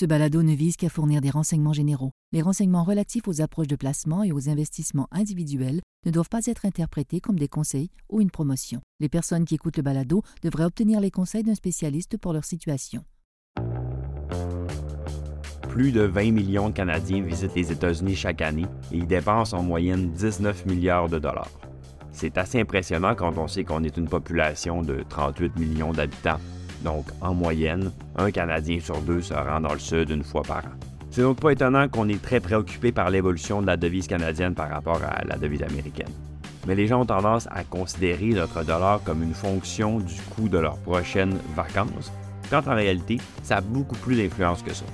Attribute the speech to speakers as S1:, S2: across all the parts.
S1: Ce balado ne vise qu'à fournir des renseignements généraux. Les renseignements relatifs aux approches de placement et aux investissements individuels ne doivent pas être interprétés comme des conseils ou une promotion. Les personnes qui écoutent le balado devraient obtenir les conseils d'un spécialiste pour leur situation.
S2: Plus de 20 millions de Canadiens visitent les États-Unis chaque année et y dépensent en moyenne 19 milliards de dollars. C'est assez impressionnant quand on sait qu'on est une population de 38 millions d'habitants donc, en moyenne, un Canadien sur deux se rend dans le Sud une fois par an. C'est donc pas étonnant qu'on est très préoccupé par l'évolution de la devise canadienne par rapport à la devise américaine. Mais les gens ont tendance à considérer notre dollar comme une fonction du coût de leurs prochaines vacances, quand en réalité, ça a beaucoup plus d'influence que ça.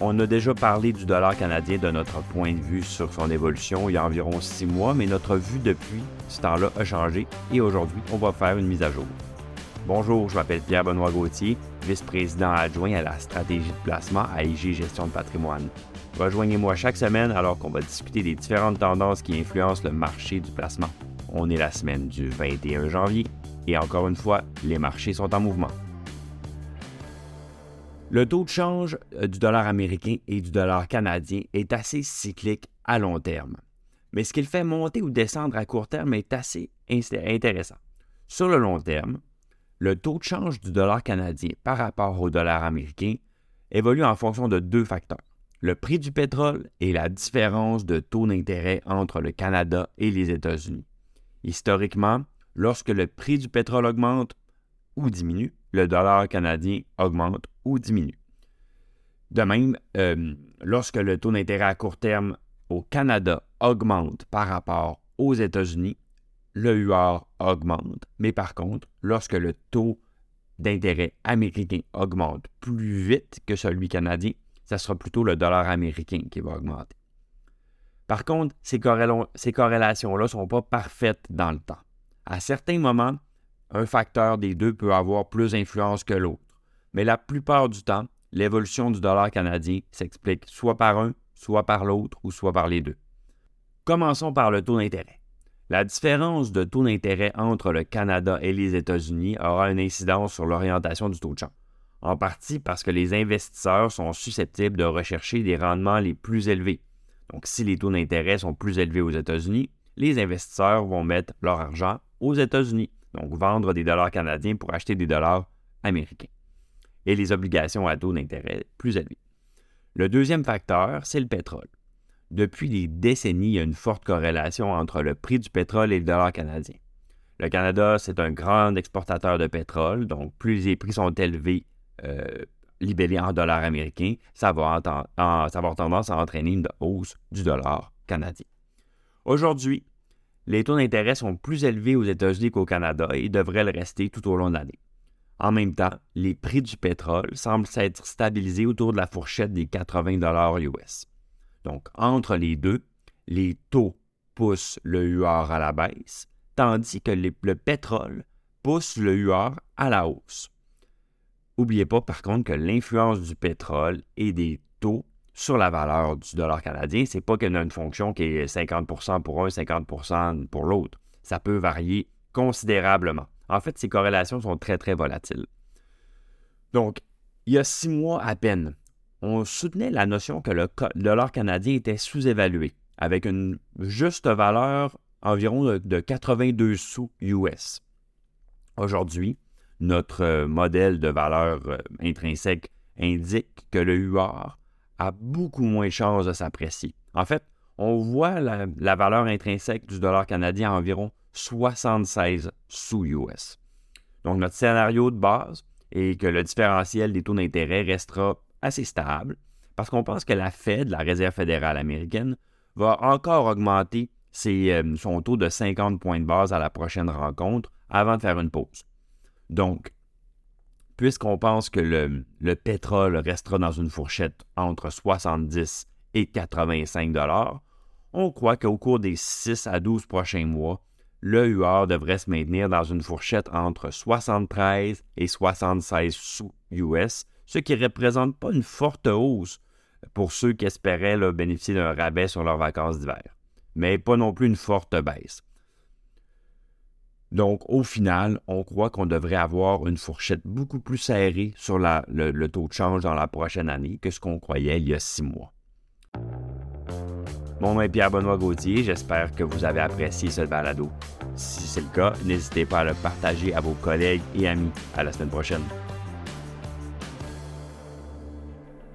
S2: On a déjà parlé du dollar canadien de notre point de vue sur son évolution il y a environ six mois, mais notre vue depuis ce temps-là a changé et aujourd'hui, on va faire une mise à jour. Bonjour, je m'appelle Pierre-Benoît Gauthier, vice-président adjoint à la stratégie de placement à IG Gestion de patrimoine. Rejoignez-moi chaque semaine alors qu'on va discuter des différentes tendances qui influencent le marché du placement. On est la semaine du 21 janvier et encore une fois, les marchés sont en mouvement. Le taux de change euh, du dollar américain et du dollar canadien est assez cyclique à long terme. Mais ce qu'il fait monter ou descendre à court terme est assez intéressant. Sur le long terme, le taux de change du dollar canadien par rapport au dollar américain évolue en fonction de deux facteurs, le prix du pétrole et la différence de taux d'intérêt entre le Canada et les États-Unis. Historiquement, lorsque le prix du pétrole augmente ou diminue, le dollar canadien augmente ou diminue. De même, euh, lorsque le taux d'intérêt à court terme au Canada augmente par rapport aux États-Unis, le UR augmente, mais par contre, lorsque le taux d'intérêt américain augmente plus vite que celui canadien, ça sera plutôt le dollar américain qui va augmenter. Par contre, ces, corrélations-là ne sont pas parfaites dans le temps. À certains moments, un facteur des deux peut avoir plus d'influence que l'autre, mais la plupart du temps, l'évolution du dollar canadien s'explique soit par un, soit par l'autre ou soit par les deux. Commençons par le taux d'intérêt. La différence de taux d'intérêt entre le Canada et les États-Unis aura une incidence sur l'orientation du taux de change, en partie parce que les investisseurs sont susceptibles de rechercher des rendements les plus élevés. Donc si les taux d'intérêt sont plus élevés aux États-Unis, les investisseurs vont mettre leur argent aux États-Unis, donc vendre des dollars canadiens pour acheter des dollars américains, et les obligations à taux d'intérêt plus élevés. Le deuxième facteur, c'est le pétrole. Depuis des décennies, il y a une forte corrélation entre le prix du pétrole et le dollar canadien. Le Canada, c'est un grand exportateur de pétrole, donc plus les prix sont élevés, euh, libellés en dollars américains, ça va, avoir tendance à entraîner une hausse du dollar canadien. Aujourd'hui, les taux d'intérêt sont plus élevés aux États-Unis qu'au Canada et devraient le rester tout au long de l'année. En même temps, les prix du pétrole semblent s'être stabilisés autour de la fourchette des 80 dollars US. Donc, entre les deux, les taux poussent le UR à la baisse, tandis que le pétrole pousse le UR à la hausse. N'oubliez pas par contre que l'influence du pétrole et des taux sur la valeur du dollar canadien, c'est pas qu'il y a une fonction qui est 50% pour un, 50% pour l'autre. Ça peut varier considérablement. En fait, ces corrélations sont très, très volatiles. Donc, il y a six mois à peine, on soutenait la notion que le dollar canadien était sous-évalué, avec une juste valeur environ de, 82 sous US. Aujourd'hui, notre euh, modèle de valeur euh, intrinsèque indique que le UR a beaucoup moins de chances de s'apprécier. En fait, on voit la, la, valeur intrinsèque du dollar canadien à environ 76 sous US. Donc notre scénario de base est que le différentiel des taux d'intérêt restera assez stable parce qu'on pense que la Fed, la Réserve fédérale américaine, va encore augmenter euh, son taux de 50 points de base à la prochaine rencontre avant de faire une pause. Donc, puisqu'on pense que le, le, pétrole restera dans une fourchette entre 70 et 85 dollars, on croit qu'au cours des 6 à 12 prochains mois, le UR devrait se maintenir dans une fourchette entre 73 et 76 sous US, ce qui ne représente pas une forte hausse pour ceux qui espéraient bénéficier d'un rabais sur leurs vacances d'hiver, mais pas non plus une forte baisse. Donc, au final, on croit qu'on devrait avoir une fourchette beaucoup plus serrée sur le, taux de change dans la prochaine année que ce qu'on croyait il y a six mois. Mon nom est Pierre-Benoît Gauthier, j'espère que vous avez apprécié ce balado. Si c'est le cas, n'hésitez pas à le partager à vos collègues et amis. À la semaine prochaine.